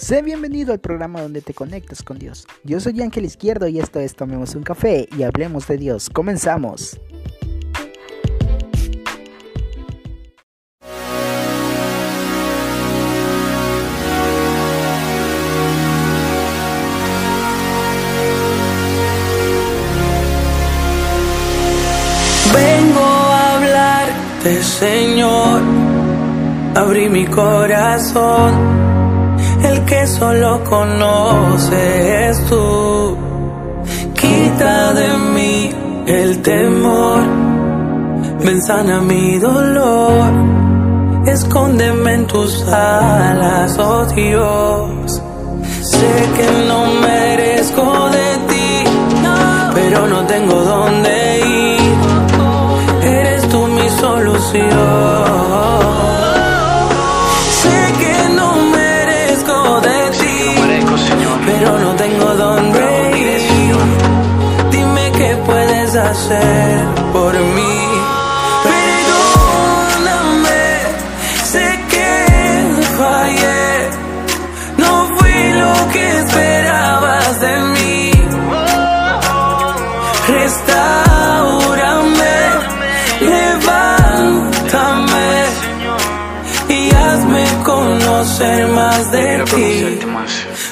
Sé bienvenido al programa donde te conectas con Dios. Yo soy Ángel Izquierdo y esto es Tomemos un café y hablemos de Dios. Comenzamos. Vengo a hablarte, Señor. Abrí mi corazón. Solo conoces tú. Quita de mí el temor. Ven, sana mi dolor. Escóndeme en tus alas, oh Dios. Sé que no merezco de ti, pero no tengo dónde ir. Eres tú mi solución. Hacer por mí. Perdóname, sé que fallé. No fui lo que esperabas de mí. Restaurame, levántame y hazme conocer más de ti.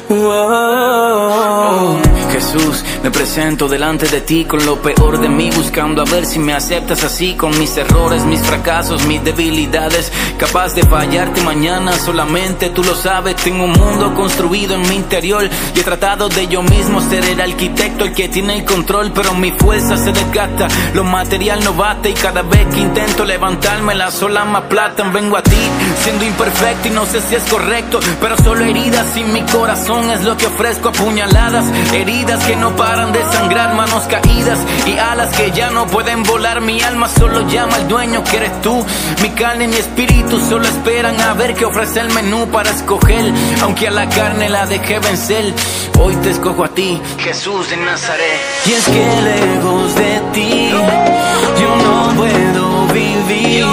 Wow. Jesús, me presento delante de ti con lo peor de mí, buscando a ver si me aceptas así, con mis errores, mis fracasos, mis debilidades, capaz de fallarte mañana, solamente tú lo sabes, tengo un mundo construido en mi interior y he tratado de yo mismo ser el arquitecto, el que tiene el control, pero mi fuerza se desgasta, lo material no bate y cada vez que intento levantarme las olas más platan, vengo a ti siendo imperfecto y no sé si es correcto, pero solo heridas y mi corazón es lo que ofrezco, apuñaladas, heridas que no paran de sangrar, manos caídas y alas que ya no pueden volar, mi alma solo llama al dueño que eres tú, mi carne y mi espíritu solo esperan a ver qué ofrece el menú para escoger, aunque a la carne la dejé vencer, hoy te escojo a ti, Jesús de Nazaret. Y es que lejos de ti yo no puedo vivir.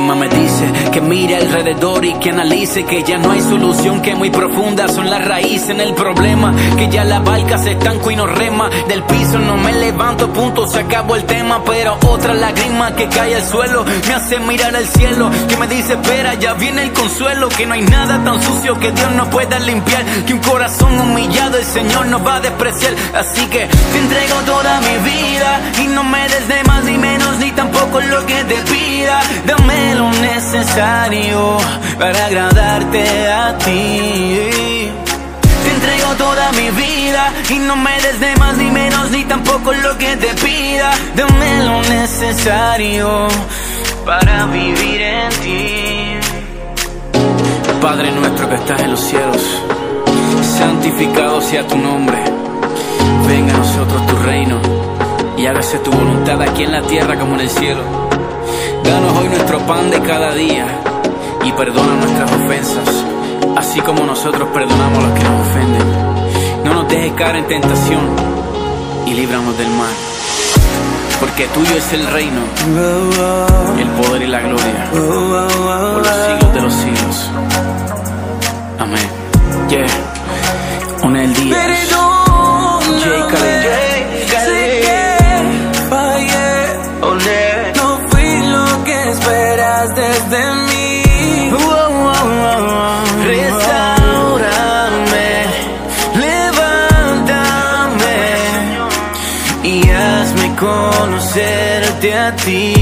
Me dice que mire alrededor y que analice que ya no hay solución, que muy profunda son las raíces en el problema, que ya la barca se estanco y no rema, del piso no me levanto, punto, se acabó el tema, pero otra lágrima que cae al suelo me hace mirar al cielo, que me dice espera, ya viene el consuelo, que no hay nada tan sucio que Dios no pueda limpiar, que un corazón humillado el Señor no va a despreciar, así que te entrego toda mi vida y no me des de más ni menos ni tampoco lo que te pida. Dame lo necesario para agradarte a ti. Te entrego toda mi vida y no me des de más ni menos ni tampoco lo que te pida. Dame lo necesario para vivir en ti. Padre nuestro que estás en los cielos, santificado sea tu nombre. Venga a nosotros tu reino y hágase tu voluntad aquí en la tierra como en el cielo. Danos hoy nuestro pan de cada día y perdona nuestras ofensas, así como nosotros perdonamos a los que nos ofenden. No nos dejes caer en tentación y líbranos del mal. Porque tuyo es el reino, el poder y la gloria, por los siglos de los siglos. Amén. Yeah. Onel Díaz. Ti.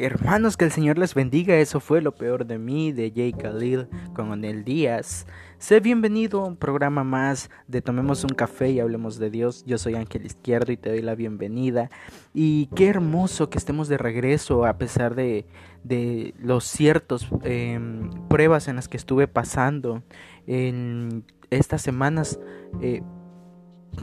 Hermanos, que el Señor les bendiga. Eso fue lo peor de mí, de Jay Khalil con el Díaz. Sé bienvenido a un programa más de Tomemos un café y hablemos de Dios. Yo soy Ángel Izquierdo y te doy la bienvenida. Y qué hermoso que estemos de regreso a pesar de, de los ciertos em, pruebas en las que estuve pasando en estas semanas. Eh,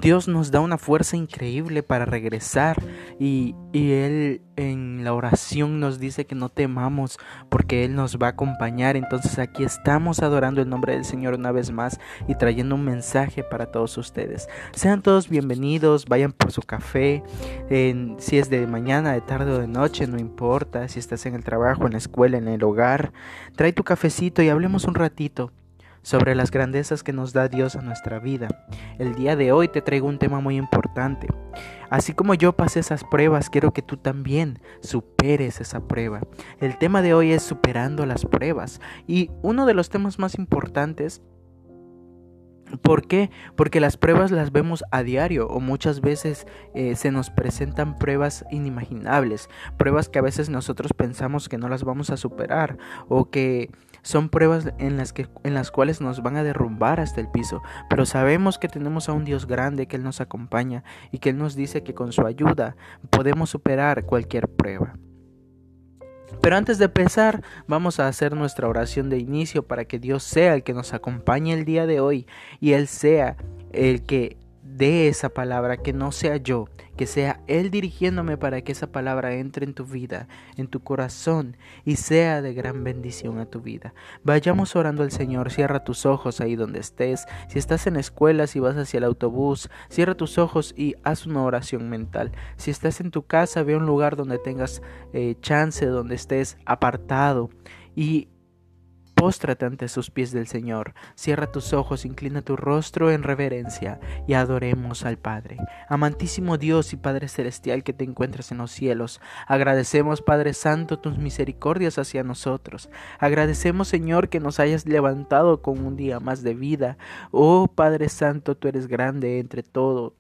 Dios nos da una fuerza increíble para regresar y, Él en la oración nos dice que no temamos porque Él nos va a acompañar. Entonces aquí estamos adorando el nombre del Señor una vez más y trayendo un mensaje para todos ustedes. Sean todos bienvenidos, vayan por su café, si es de mañana, de tarde o de noche, no importa, si estás en el trabajo, en la escuela, en el hogar, trae tu cafecito y hablemos un ratito sobre las grandezas que nos da Dios a nuestra vida. El día de hoy te traigo un tema muy importante. Así como yo pasé esas pruebas, quiero que tú también superes esa prueba. El tema de hoy es superando las pruebas. Y uno de los temas más importantes ¿Por qué? Porque las pruebas las vemos a diario o muchas veces eh, se nos presentan pruebas inimaginables, pruebas que a veces nosotros pensamos que no las vamos a superar o que son pruebas en las, que, en las cuales nos van a derrumbar hasta el piso, pero sabemos que tenemos a un Dios grande que Él nos acompaña y que Él nos dice que con su ayuda podemos superar cualquier prueba. Pero antes de empezar, vamos a hacer nuestra oración de inicio para que Dios sea el que nos acompañe el día de hoy y Él sea el que de esa palabra, que no sea yo, que sea Él dirigiéndome para que esa palabra entre en tu vida, en tu corazón y sea de gran bendición a tu vida. Vayamos orando al Señor, cierra tus ojos ahí donde estés, si estás en escuela, si vas hacia el autobús, cierra tus ojos y haz una oración mental. Si estás en tu casa, ve un lugar donde tengas eh, chance, donde estés apartado y Póstrate ante sus pies del Señor, cierra tus ojos, inclina tu rostro en reverencia y adoremos al Padre. Amantísimo Dios y Padre Celestial que te encuentras en los cielos, agradecemos Padre Santo tus misericordias hacia nosotros. Agradecemos Señor que nos hayas levantado con un día más de vida. Oh Padre Santo, tú eres grande entre todo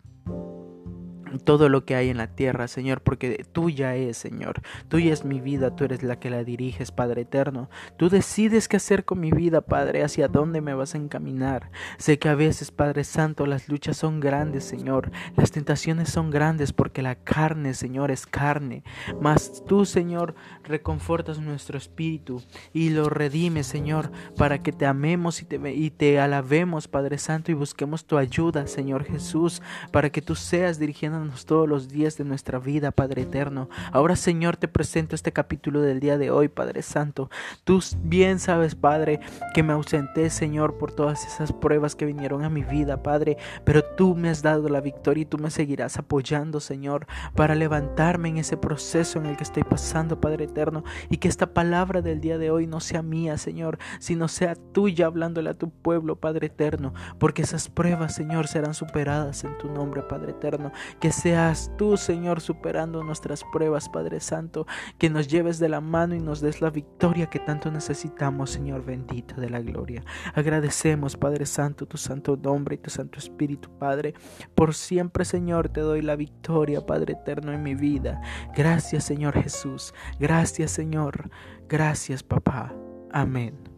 todo lo que hay en la tierra, Señor, porque tuya es, Señor. Tuya es mi vida, tú eres la que la diriges, Padre eterno. Tú decides qué hacer con mi vida, Padre, hacia dónde me vas a encaminar. Sé que a veces, Padre Santo, las luchas son grandes, Señor. Las tentaciones son grandes porque la carne, Señor, es carne. Mas tú, Señor, reconfortas nuestro espíritu y lo redimes, Señor, para que te amemos y te, y te alabemos, Padre Santo, y busquemos tu ayuda, Señor Jesús, para que tú seas dirigiendo todos los días de nuestra vida, Padre eterno. Ahora, Señor, te presento este capítulo del día de hoy, Padre Santo. Tú bien sabes, Padre, que me ausenté, Señor, por todas esas pruebas que vinieron a mi vida, Padre, pero tú me has dado la victoria y tú me seguirás apoyando, Señor, para levantarme en ese proceso en el que estoy pasando, Padre eterno, y que esta palabra del día de hoy no sea mía, Señor, sino sea tuya hablándole a tu pueblo, Padre eterno, porque esas pruebas, Señor, serán superadas en tu nombre, Padre eterno. Que seas tú, Señor, superando nuestras pruebas, Padre Santo, que nos lleves de la mano y nos des la victoria que tanto necesitamos, Señor bendito de la gloria. Agradecemos, Padre Santo, tu santo nombre y tu santo espíritu, Padre. Por siempre, Señor, te doy la victoria, Padre eterno, en mi vida. Gracias, Señor Jesús. Gracias, Señor. Gracias, papá. Amén.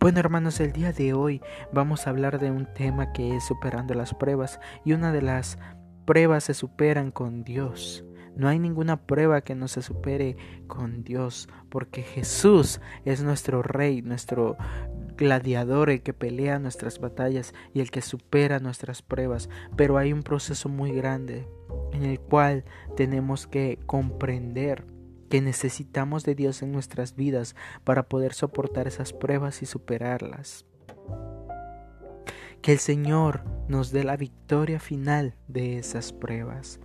Bueno hermanos, el día de hoy vamos a hablar de un tema que es superando las pruebas y una de las pruebas se superan con Dios. No hay ninguna prueba que no se supere con Dios, porque Jesús es nuestro Rey, nuestro gladiador, el que pelea nuestras batallas y el que supera nuestras pruebas. Pero hay un proceso muy grande en el cual tenemos que comprender que necesitamos de Dios en nuestras vidas para poder soportar esas pruebas y superarlas. Que el Señor nos dé la victoria final de esas pruebas.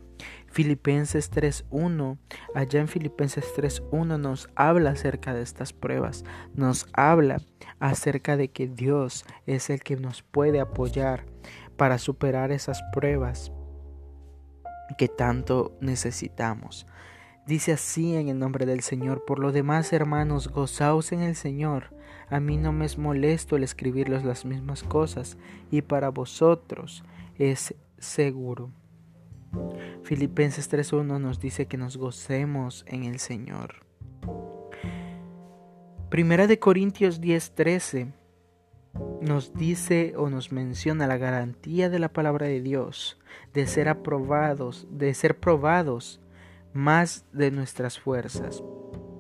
Filipenses 3.1, allá en Filipenses 3.1 nos habla acerca de estas pruebas, nos habla acerca de que Dios es el que nos puede apoyar para superar esas pruebas que tanto necesitamos. Dice así en el nombre del Señor, por lo demás hermanos, gozaos en el Señor. A mí no me es molesto el escribirles las mismas cosas, y para vosotros es seguro. Filipenses 3.1 nos dice que nos gocemos en el Señor. Primera de Corintios 10:13 nos dice o nos menciona la garantía de la palabra de Dios de ser aprobados, de ser probados más de nuestras fuerzas.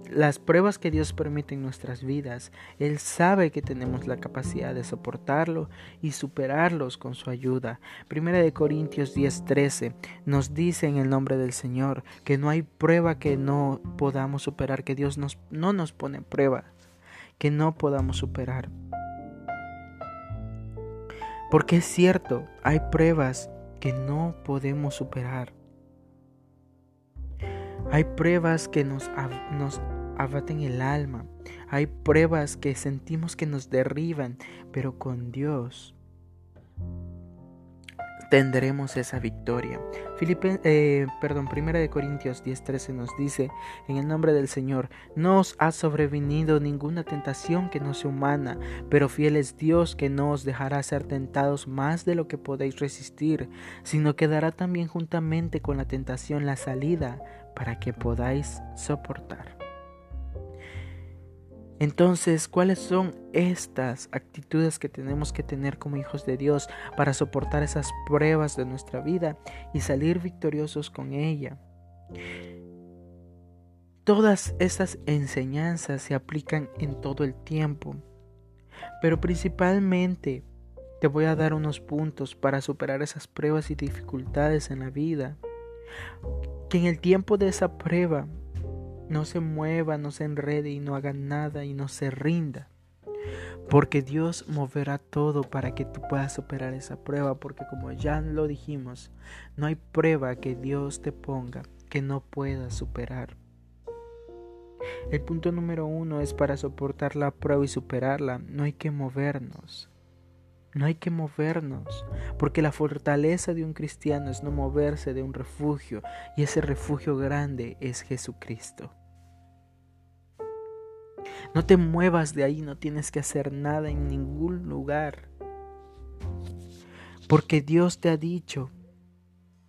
Las pruebas que Dios permite en nuestras vidas, Él sabe que tenemos la capacidad de soportarlo y superarlos con su ayuda. Primera de Corintios 10:13 nos dice en el nombre del Señor que no hay prueba que no podamos superar, que Dios nos, no nos pone prueba, que no podamos superar. Porque es cierto, hay pruebas que no podemos superar. Hay pruebas que nos, abaten el alma. Hay pruebas que sentimos que nos derriban, pero con Dios tendremos esa victoria. Filipe, eh, perdón, Primera de Corintios 10:13 nos dice, en el nombre del Señor, no os ha sobrevenido ninguna tentación que no sea humana, pero fiel es Dios que no os dejará ser tentados más de lo que podéis resistir, sino que dará también juntamente con la tentación la salida para que podáis soportar. Entonces, ¿cuáles son estas actitudes que tenemos que tener como hijos de Dios para soportar esas pruebas de nuestra vida y salir victoriosos con ella? Todas estas enseñanzas se aplican en todo el tiempo, pero principalmente te voy a dar unos puntos para superar esas pruebas y dificultades en la vida. Que en el tiempo de esa prueba no se mueva, no se enrede y no haga nada y no se rinda. Porque Dios moverá todo para que tú puedas superar esa prueba, porque como ya lo dijimos, no hay prueba que Dios te ponga que no puedas superar. El punto número uno es para soportar la prueba y superarla, no hay que movernos. No hay que movernos, porque la fortaleza de un cristiano es no moverse de un refugio, y ese refugio grande es Jesucristo. No te muevas de ahí, no tienes que hacer nada en ningún lugar. Porque Dios te ha dicho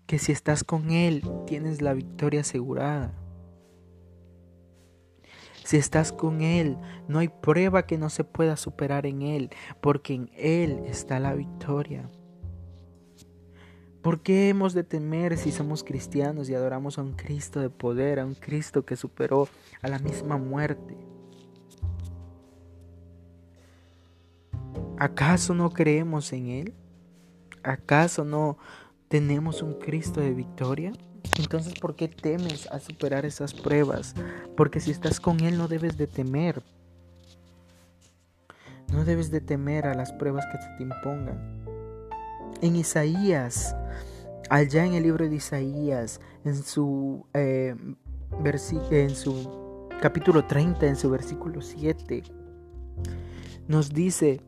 que si estás con Él tienes la victoria asegurada. Si estás con Él, no hay prueba que no se pueda superar en Él, porque en Él está la victoria. ¿Por qué hemos de temer si somos cristianos y adoramos a un Cristo de poder, a un Cristo que superó a la misma muerte? ¿Acaso no creemos en Él? ¿Acaso no tenemos un Cristo de victoria? Entonces, ¿por qué temes a superar esas pruebas? Porque si estás con Él no debes de temer. No debes de temer a las pruebas que te impongan. En Isaías, allá en el libro de Isaías, en su, eh, en su capítulo 30, en su versículo 7, nos dice,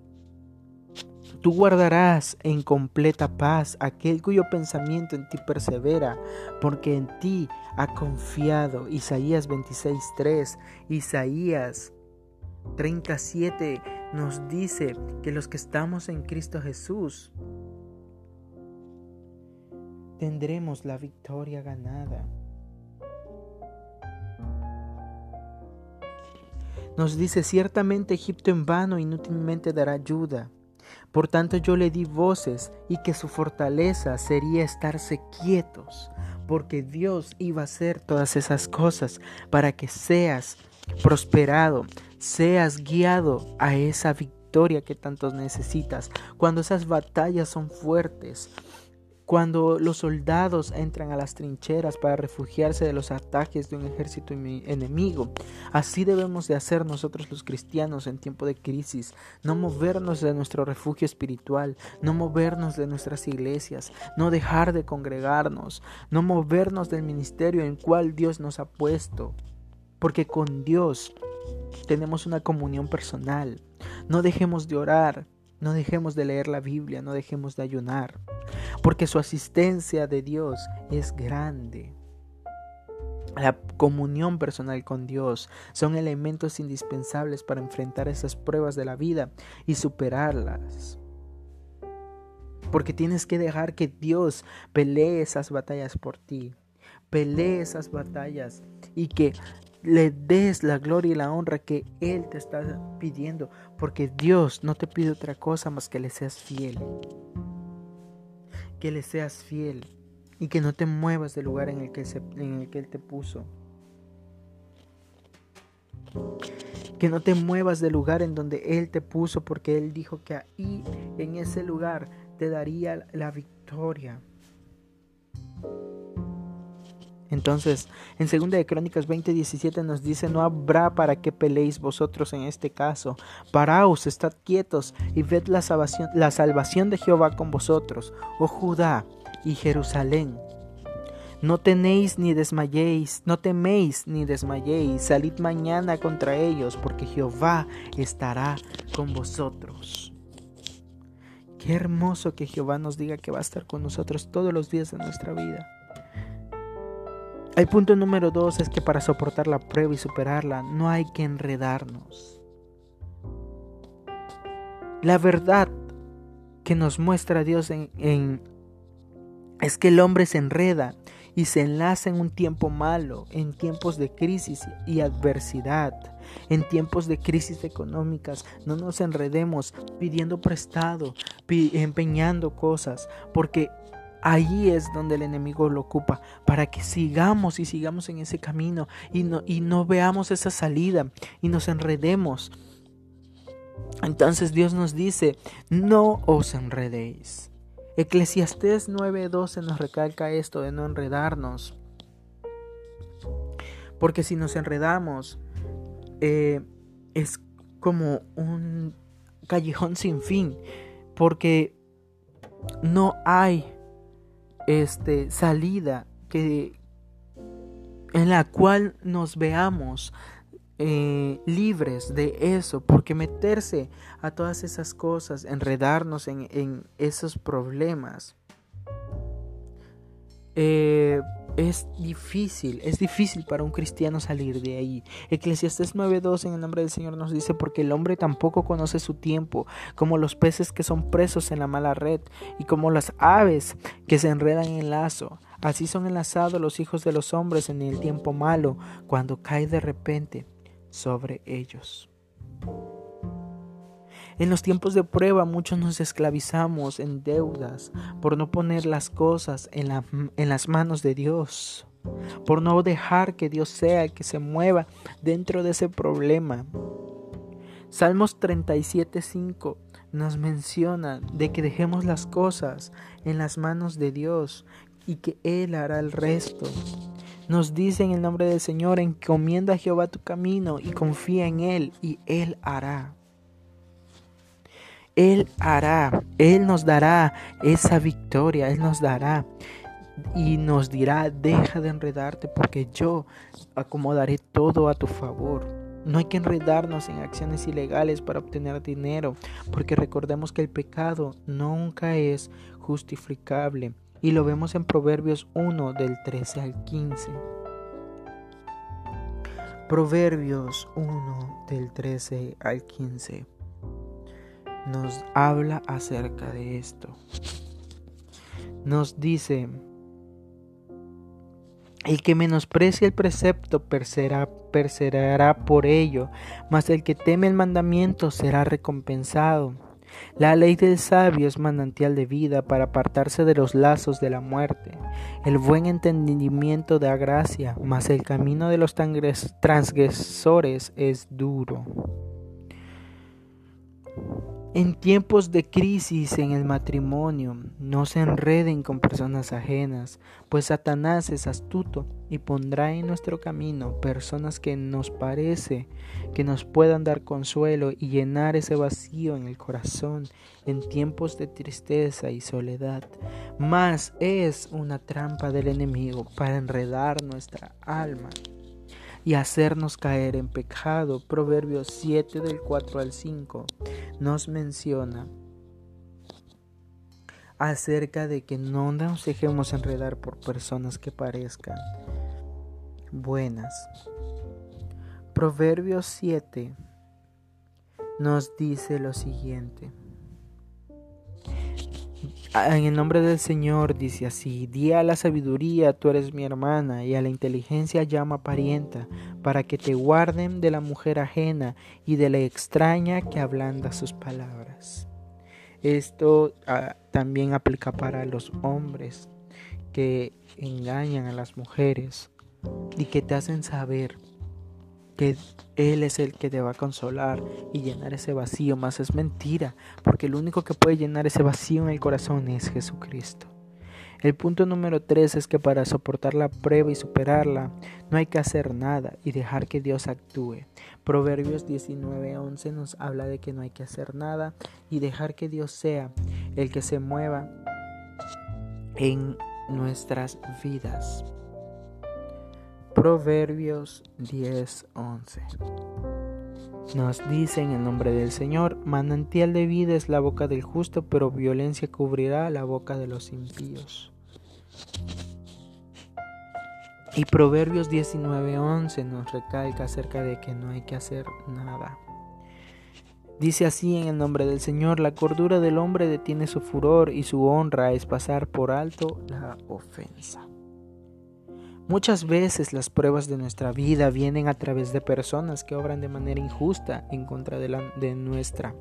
Tú guardarás en completa paz aquel cuyo pensamiento en ti persevera, porque en ti ha confiado. Isaías 26:3, Isaías 37 nos dice que los que estamos en Cristo Jesús tendremos la victoria ganada. Nos dice, ciertamente Egipto en vano inútilmente dará ayuda. Por tanto yo le di voces y que su fortaleza sería estarse quietos, porque Dios iba a hacer todas esas cosas para que seas prosperado, seas guiado a esa victoria que tantos necesitas. Cuando esas batallas son fuertes, cuando los soldados entran a las trincheras para refugiarse de los ataques de un ejército enemigo, así debemos de hacer nosotros los cristianos en tiempo de crisis, no movernos de nuestro refugio espiritual, no movernos de nuestras iglesias, no dejar de congregarnos, no movernos del ministerio en cual Dios nos ha puesto, porque con Dios tenemos una comunión personal. No dejemos de orar, no dejemos de leer la Biblia, no dejemos de ayunar, porque su asistencia de Dios es grande. La comunión personal con Dios son elementos indispensables para enfrentar esas pruebas de la vida y superarlas. Porque tienes que dejar que Dios pelee esas batallas por ti. Pelee esas batallas y que le des la gloria y la honra que Él te está pidiendo, porque Dios no te pide otra cosa más que le seas fiel. Que le seas fiel y que no te muevas del lugar en el que, que Él te puso. Que no te muevas del lugar en donde Él te puso, porque Él dijo que ahí, en ese lugar, te daría la victoria. Entonces, en 2 de Crónicas 20:17 nos dice, no habrá para qué peleéis vosotros en este caso. Paraos, estad quietos y ved la salvación, la salvación de Jehová con vosotros, oh Judá y Jerusalén. No tenéis ni desmayéis, no teméis ni desmayéis, salid mañana contra ellos, porque Jehová estará con vosotros. Qué hermoso que Jehová nos diga que va a estar con nosotros todos los días de nuestra vida. El punto número dos es que para soportar la prueba y superarla no hay que enredarnos. La verdad que nos muestra Dios es que el hombre se enreda y se enlaza en un tiempo malo, en tiempos de crisis y adversidad, en tiempos de crisis económicas. No nos enredemos pidiendo prestado, empeñando cosas, porque Ahí es donde el enemigo lo ocupa, para que sigamos y sigamos en ese camino y no, y no veamos esa salida y nos enredemos. Entonces Dios nos dice, no os enredéis. Eclesiastés 9:12 nos recalca esto de no enredarnos. Porque si nos enredamos, eh, es como un callejón sin fin. Porque no hay este, salida que, en la cual nos veamos eh, libres de eso, porque meterse a todas esas cosas, enredarnos en, en esos problemas, eh, es difícil, es difícil para un cristiano salir de ahí. Eclesiastés 9:2 en el nombre del Señor nos dice, porque el hombre tampoco conoce su tiempo, como los peces que son presos en la mala red, y como las aves que se enredan en el lazo. Así son enlazados los hijos de los hombres en el tiempo malo, cuando cae de repente sobre ellos. En los tiempos de prueba muchos nos esclavizamos en deudas por no poner las cosas en, las manos de Dios, por no dejar que Dios sea el que se mueva dentro de ese problema. Salmos 37.5 nos menciona de que dejemos las cosas en las manos de Dios y que Él hará el resto. Nos dice en el nombre del Señor, encomienda a Jehová tu camino y confía en Él y Él hará. Él hará, Él nos dará esa victoria, Él nos dará y nos dirá, deja de enredarte porque yo acomodaré todo a tu favor. No hay que enredarnos en acciones ilegales para obtener dinero, porque recordemos que el pecado nunca es justificable. Y lo vemos en Proverbios 1 del 13 al 15. Proverbios 1 del 13 al 15 nos habla acerca de esto. Nos dice, el que menosprecia el precepto perseverará por ello, mas el que teme el mandamiento será recompensado. La ley del sabio es manantial de vida para apartarse de los lazos de la muerte. El buen entendimiento da gracia, mas el camino de los transgresores es duro. En tiempos de crisis en el matrimonio, no se enreden con personas ajenas, pues Satanás es astuto y pondrá en nuestro camino personas que nos parece que nos puedan dar consuelo y llenar ese vacío en el corazón en tiempos de tristeza y soledad. Mas es una trampa del enemigo para enredar nuestra alma y hacernos caer en pecado. Proverbios 7 del 4 al 5 nos menciona acerca de que no nos dejemos enredar por personas que parezcan buenas. Proverbios 7 nos dice lo siguiente. En el nombre del Señor dice así, di a la sabiduría, tú eres mi hermana, y a la inteligencia llama parienta, para que te guarden de la mujer ajena y de la extraña que ablanda sus palabras. Esto ah, también aplica para los hombres que engañan a las mujeres y que te hacen saber que Él es el que te va a consolar y llenar ese vacío, más es mentira, porque el único que puede llenar ese vacío en el corazón es Jesucristo. El punto número tres es que para soportar la prueba y superarla no hay que hacer nada y dejar que Dios actúe. Proverbios 19:11 nos habla de que no hay que hacer nada y dejar que Dios sea el que se mueva en nuestras vidas. Proverbios 10:11 Nos dice en el nombre del Señor, manantial de vida es la boca del justo, pero violencia cubrirá la boca de los impíos. Y Proverbios 19:11 nos recalca acerca de que no hay que hacer nada. Dice así en el nombre del Señor, la cordura del hombre detiene su furor y su honra es pasar por alto la ofensa. Muchas veces las pruebas de nuestra vida vienen a través de personas que obran de manera injusta en contra de, la, de nuestra,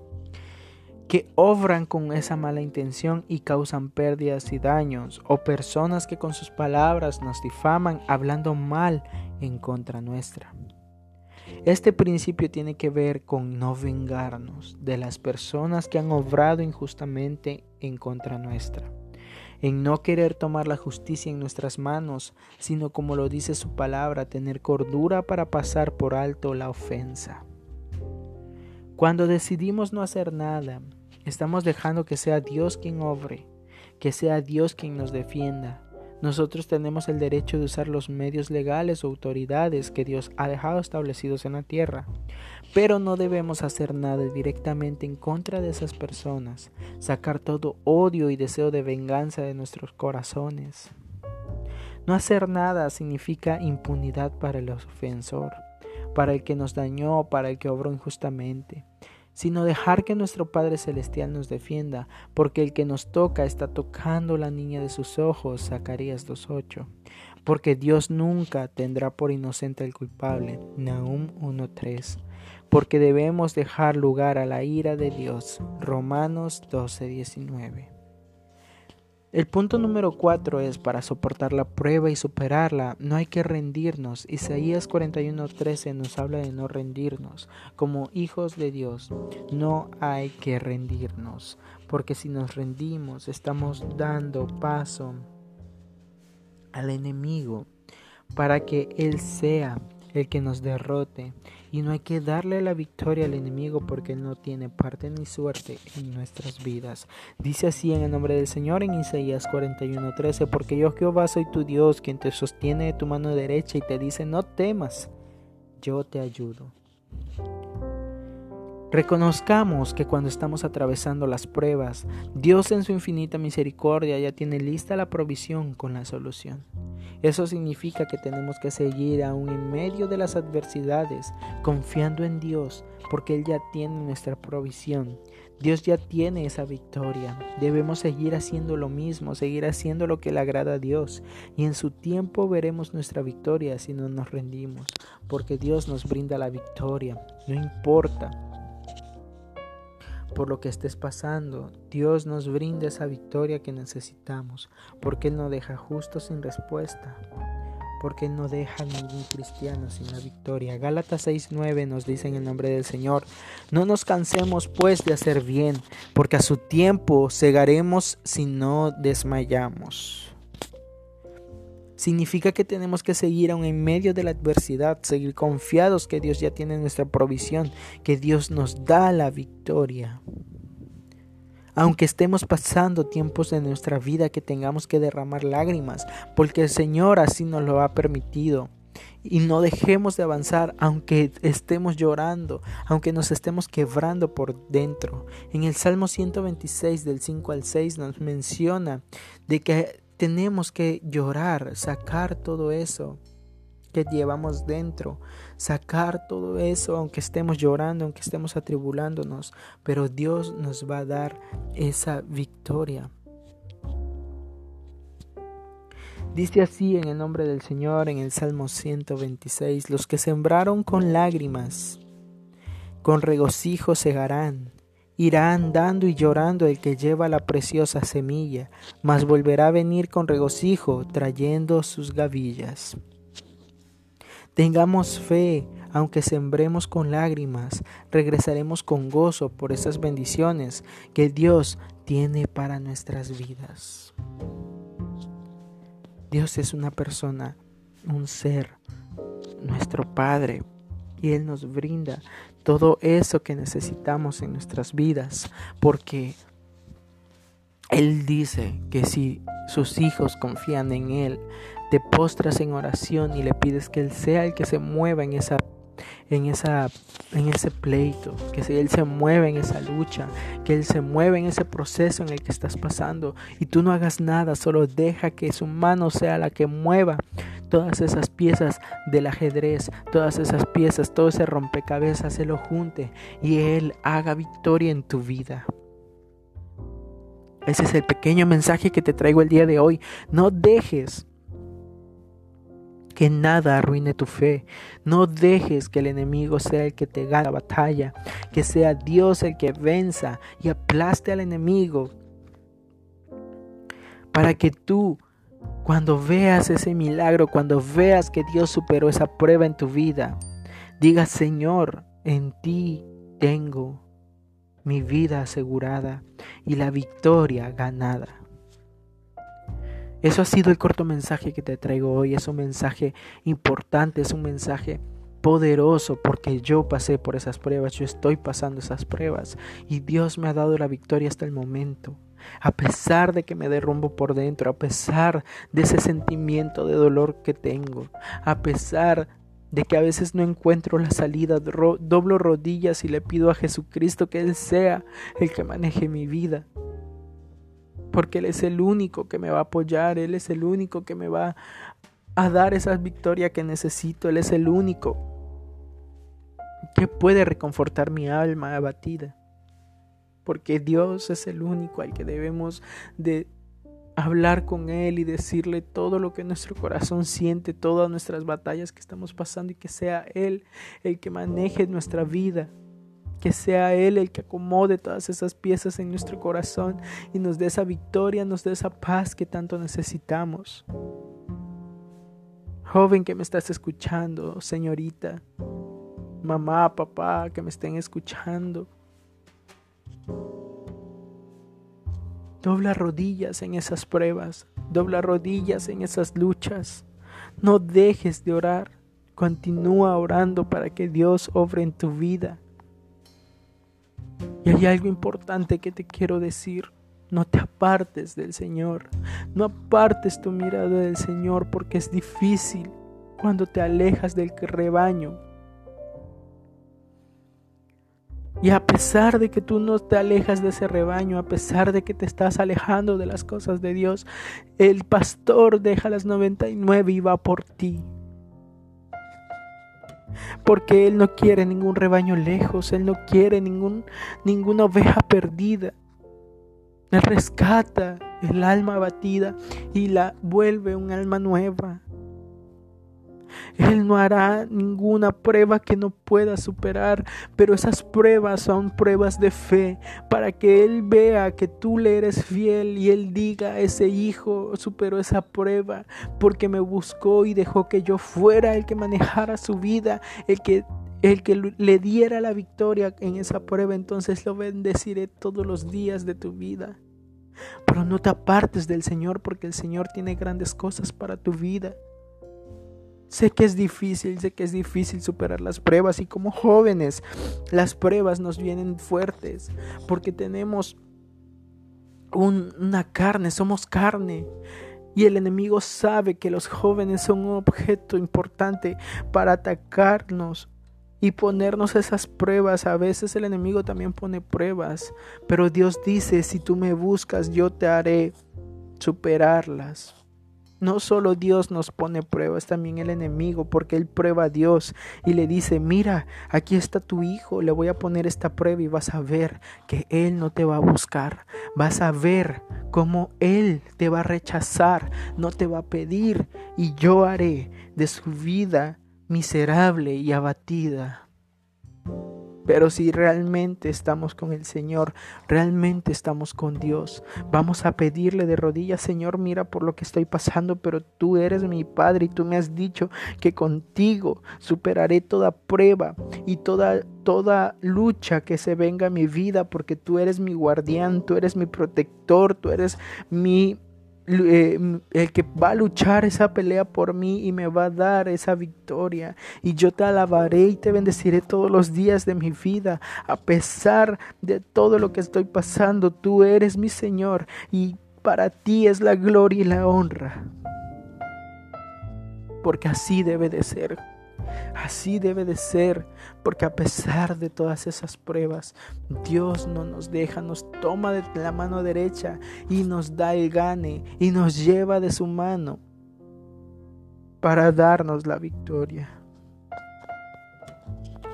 que obran con esa mala intención y causan pérdidas y daños, o personas que con sus palabras nos difaman hablando mal en contra nuestra. Este principio tiene que ver con no vengarnos de las personas que han obrado injustamente en contra nuestra en no querer tomar la justicia en nuestras manos, sino como lo dice su palabra, tener cordura para pasar por alto la ofensa. Cuando decidimos no hacer nada, estamos dejando que sea Dios quien obre, que sea Dios quien nos defienda, nosotros tenemos el derecho de usar los medios legales o autoridades que Dios ha dejado establecidos en la tierra, pero no debemos hacer nada directamente en contra de esas personas, sacar todo odio y deseo de venganza de nuestros corazones. No hacer nada significa impunidad para el ofensor, para el que nos dañó, para el que obró injustamente sino dejar que nuestro Padre Celestial nos defienda, porque el que nos toca está tocando la niña de sus ojos, Zacarías 2.8, porque Dios nunca tendrá por inocente al culpable, Nahum 1.3, porque debemos dejar lugar a la ira de Dios, Romanos 12.19. El punto número cuatro es para soportar la prueba y superarla, no hay que rendirnos. Isaías 41:13 nos habla de no rendirnos. Como hijos de Dios, no hay que rendirnos, porque si nos rendimos estamos dando paso al enemigo para que Él sea el que nos derrote. Y no hay que darle la victoria al enemigo porque no tiene parte ni suerte en nuestras vidas. Dice así en el nombre del Señor en Isaías 41:13, porque yo Jehová soy tu Dios, quien te sostiene de tu mano derecha y te dice, no temas, yo te ayudo. Reconozcamos que cuando estamos atravesando las pruebas, Dios en su infinita misericordia ya tiene lista la provisión con la solución. Eso significa que tenemos que seguir aún en medio de las adversidades, confiando en Dios, porque Él ya tiene nuestra provisión. Dios ya tiene esa victoria. Debemos seguir haciendo lo mismo, seguir haciendo lo que le agrada a Dios. Y en su tiempo veremos nuestra victoria si no nos rendimos, porque Dios nos brinda la victoria. No importa por lo que estés pasando, Dios nos brinda esa victoria que necesitamos, porque Él no deja justo sin respuesta, porque Él no deja ningún cristiano sin la victoria. Gálatas 6:9 nos dice en el nombre del Señor, no nos cansemos pues de hacer bien, porque a su tiempo cegaremos si no desmayamos. Significa que tenemos que seguir aún en medio de la adversidad, seguir confiados que Dios ya tiene nuestra provisión, que Dios nos da la victoria. Aunque estemos pasando tiempos de nuestra vida que tengamos que derramar lágrimas, porque el Señor así nos lo ha permitido. Y no dejemos de avanzar aunque estemos llorando, aunque nos estemos quebrando por dentro. En el Salmo 126 del 5 al 6 nos menciona de que tenemos que llorar, sacar todo eso que llevamos dentro, sacar todo eso, aunque estemos llorando, aunque estemos atribulándonos, pero Dios nos va a dar esa victoria. Dice así en el nombre del Señor en el Salmo 126, los que sembraron con lágrimas, con regocijo segarán, Irá andando y llorando el que lleva la preciosa semilla, mas volverá a venir con regocijo trayendo sus gavillas. Tengamos fe, aunque sembremos con lágrimas, regresaremos con gozo por esas bendiciones que Dios tiene para nuestras vidas. Dios es una persona, un ser, nuestro Padre, y Él nos brinda todo eso que necesitamos en nuestras vidas, porque Él dice que si sus hijos confían en Él, te postras en oración y le pides que Él sea el que se mueva en esa en, esa, en ese pleito, que Él se mueva en esa lucha, que Él se mueva en ese proceso en el que estás pasando. Y tú no hagas nada, solo deja que su mano sea la que mueva todas esas piezas del ajedrez, todas esas piezas, todo ese rompecabezas, se lo junte y Él haga victoria en tu vida. Ese es el pequeño mensaje que te traigo el día de hoy. No dejes que nada arruine tu fe. No dejes que el enemigo sea el que te gane la batalla, que sea Dios el que venza y aplaste al enemigo. Para que tú, cuando veas ese milagro, cuando veas que Dios superó esa prueba en tu vida, digas, Señor, en ti tengo mi vida asegurada y la victoria ganada. Eso ha sido el corto mensaje que te traigo hoy. Es un mensaje importante, es un mensaje poderoso porque yo pasé por esas pruebas, yo estoy pasando esas pruebas y Dios me ha dado la victoria hasta el momento. A pesar de que me derrumbo por dentro, a pesar de ese sentimiento de dolor que tengo, a pesar de que a veces no encuentro la salida, doblo rodillas y le pido a Jesucristo que Él sea el que maneje mi vida. Porque Él es el único que me va a apoyar, Él es el único que me va a dar esa victoria que necesito, Él es el único que puede reconfortar mi alma abatida, porque Dios es el único al que debemos de hablar con Él y decirle todo lo que nuestro corazón siente, todas nuestras batallas que estamos pasando y que sea Él el que maneje nuestra vida que sea Él el que acomode todas esas piezas en nuestro corazón y nos dé esa victoria, nos dé esa paz que tanto necesitamos. Joven que me estás escuchando, señorita, mamá, papá, que me estén escuchando. Dobla rodillas en esas pruebas, dobla rodillas en esas luchas. No dejes de orar, continúa orando para que Dios obre en tu vida. Y hay algo importante que te quiero decir. No te apartes del Señor. No apartes tu mirada del Señor porque es difícil cuando te alejas del rebaño. Y a pesar de que tú no te alejas de ese rebaño, a pesar de que te estás alejando de las cosas de Dios, el pastor deja las 99 y va por ti porque Él no quiere ningún rebaño lejos, Él no quiere ninguna oveja perdida. Él rescata el alma abatida y la vuelve un alma nueva. Él no hará ninguna prueba que no pueda superar, pero esas pruebas son pruebas de fe para que Él vea que tú le eres fiel y Él diga, ese hijo superó esa prueba porque me buscó y dejó que yo fuera el que manejara su vida, el que el que le diera la victoria en esa prueba, entonces lo bendeciré todos los días de tu vida. Pero no te apartes del Señor porque el Señor tiene grandes cosas para tu vida. Sé que es difícil, sé que es difícil superar las pruebas y como jóvenes las pruebas nos vienen fuertes porque tenemos una carne, somos carne. Y el enemigo sabe que los jóvenes son un objeto importante para atacarnos y ponernos esas pruebas. A veces el enemigo también pone pruebas, pero Dios dice, si tú me buscas, yo te haré superarlas. No solo Dios nos pone pruebas, también el enemigo, porque Él prueba a Dios y le dice, mira, aquí está tu hijo, le voy a poner esta prueba y vas a ver que Él no te va a buscar, vas a ver cómo Él te va a rechazar, no te va a pedir y yo haré de su vida miserable y abatida. Pero si realmente estamos con el Señor, realmente estamos con Dios, vamos a pedirle de rodillas, Señor, mira por lo que estoy pasando, pero tú eres mi Padre y tú me has dicho que contigo superaré toda prueba y toda toda lucha que se venga a mi vida, porque tú eres mi guardián, tú eres mi protector, tú eres mi eh, el que va a luchar esa pelea por mí y me va a dar esa victoria. Y yo te alabaré y te bendeciré todos los días de mi vida. A pesar de todo lo que estoy pasando, tú eres mi Señor y para ti es la gloria y la honra. Porque así debe de ser. Así debe de ser, porque a pesar de todas esas pruebas, Dios no nos deja, nos toma de la mano derecha y nos da el gane y nos lleva de su mano para darnos la victoria.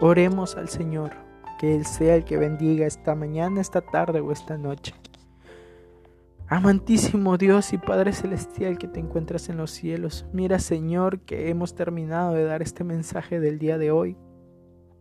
Oremos al Señor, que Él sea el que bendiga esta mañana, esta tarde o esta noche. Amantísimo Dios y Padre Celestial que te encuentras en los cielos, mira Señor que hemos terminado de dar este mensaje del día de hoy,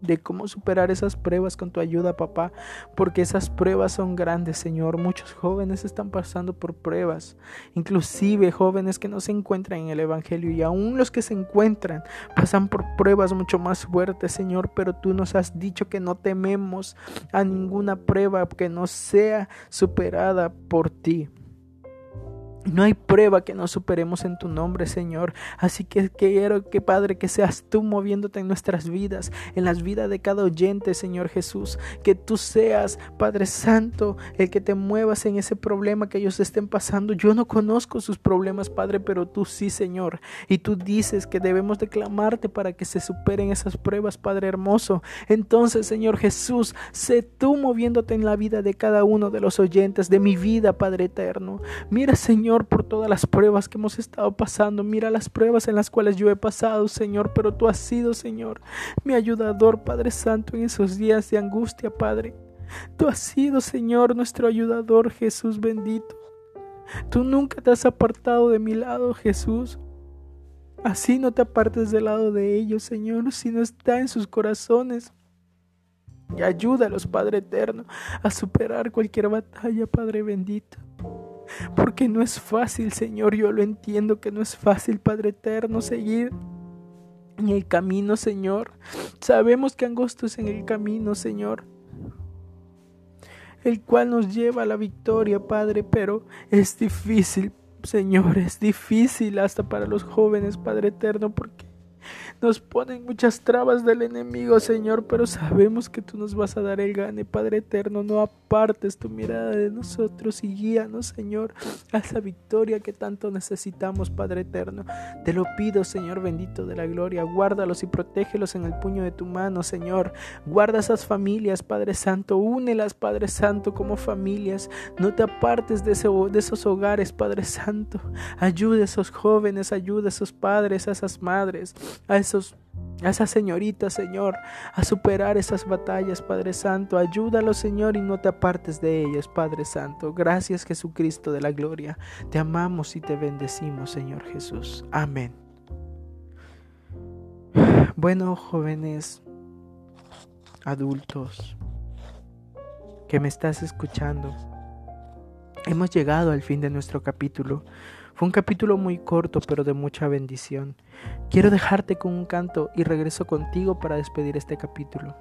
de cómo superar esas pruebas con tu ayuda, papá, porque esas pruebas son grandes, Señor. Muchos jóvenes están pasando por pruebas, inclusive jóvenes que no se encuentran en el Evangelio y aún los que se encuentran pasan por pruebas mucho más fuertes, Señor, pero tú nos has dicho que no tememos a ninguna prueba que no sea superada por ti. No hay prueba que no superemos en tu nombre, Señor. Así que quiero que, Padre, que seas tú moviéndote en nuestras vidas, en las vidas de cada oyente, Señor Jesús. Que tú seas, Padre Santo, el que te muevas en ese problema que ellos estén pasando. Yo no conozco sus problemas, Padre, pero tú sí, Señor. Y tú dices que debemos declamarte para que se superen esas pruebas, Padre hermoso. Entonces, Señor Jesús, sé tú moviéndote en la vida de cada uno de los oyentes de mi vida, Padre eterno. Mira, Señor Por todas las pruebas que hemos estado pasando. Mira las pruebas en las cuales yo he pasado, Señor, pero tú has sido, Señor, mi ayudador, Padre Santo, en esos días de angustia, Padre. Tú has sido, Señor, nuestro ayudador, Jesús bendito. Tú nunca te has apartado de mi lado, Jesús. Así no te apartes del lado de ellos, Señor, sino está en sus corazones. Y ayúdalos, Padre eterno, a superar cualquier batalla, Padre bendito. Porque no es fácil, Señor, yo lo entiendo que no es fácil, Padre eterno, seguir en el camino, Señor. Sabemos que angosto es en el camino, Señor, el cual nos lleva a la victoria, Padre, pero es difícil, Señor, es difícil hasta para los jóvenes, Padre eterno, porque nos ponen muchas trabas del enemigo, Señor, pero sabemos que tú nos vas a dar el gane, Padre eterno. No apartes tu mirada de nosotros y guíanos, Señor, a esa victoria que tanto necesitamos, Padre eterno. Te lo pido, Señor bendito de la gloria. Guárdalos y protégelos en el puño de tu mano, Señor. Guarda esas familias, Padre Santo. Únelas, Padre Santo, como familias. No te apartes de, de esos hogares, Padre Santo. Ayuda a esos jóvenes, ayuda a esos padres, a esas madres, a a esas señoritas, Señor, a superar esas batallas, Padre Santo. Ayúdalos, Señor, y no te apartes de ellos, Padre Santo. Gracias, Jesucristo de la gloria. Te amamos y te bendecimos, Señor Jesús. Amén. Bueno, jóvenes, adultos, que me estás escuchando, hemos llegado al fin de nuestro capítulo. Fue un capítulo muy corto pero de mucha bendición. Quiero dejarte con un canto y regreso contigo para despedir este capítulo.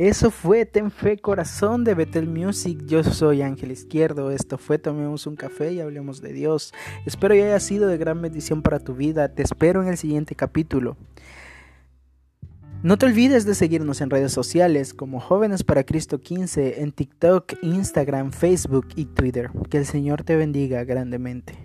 Eso fue Ten Fe Corazón de Betel Music. Yo soy Ángel Izquierdo. Esto fue Tomemos un café y hablemos de Dios. Espero que haya sido de gran bendición para tu vida. Te espero en el siguiente capítulo. No te olvides de seguirnos en redes sociales como Jóvenes para Cristo 15 en TikTok, Instagram, Facebook y Twitter. Que el Señor te bendiga grandemente.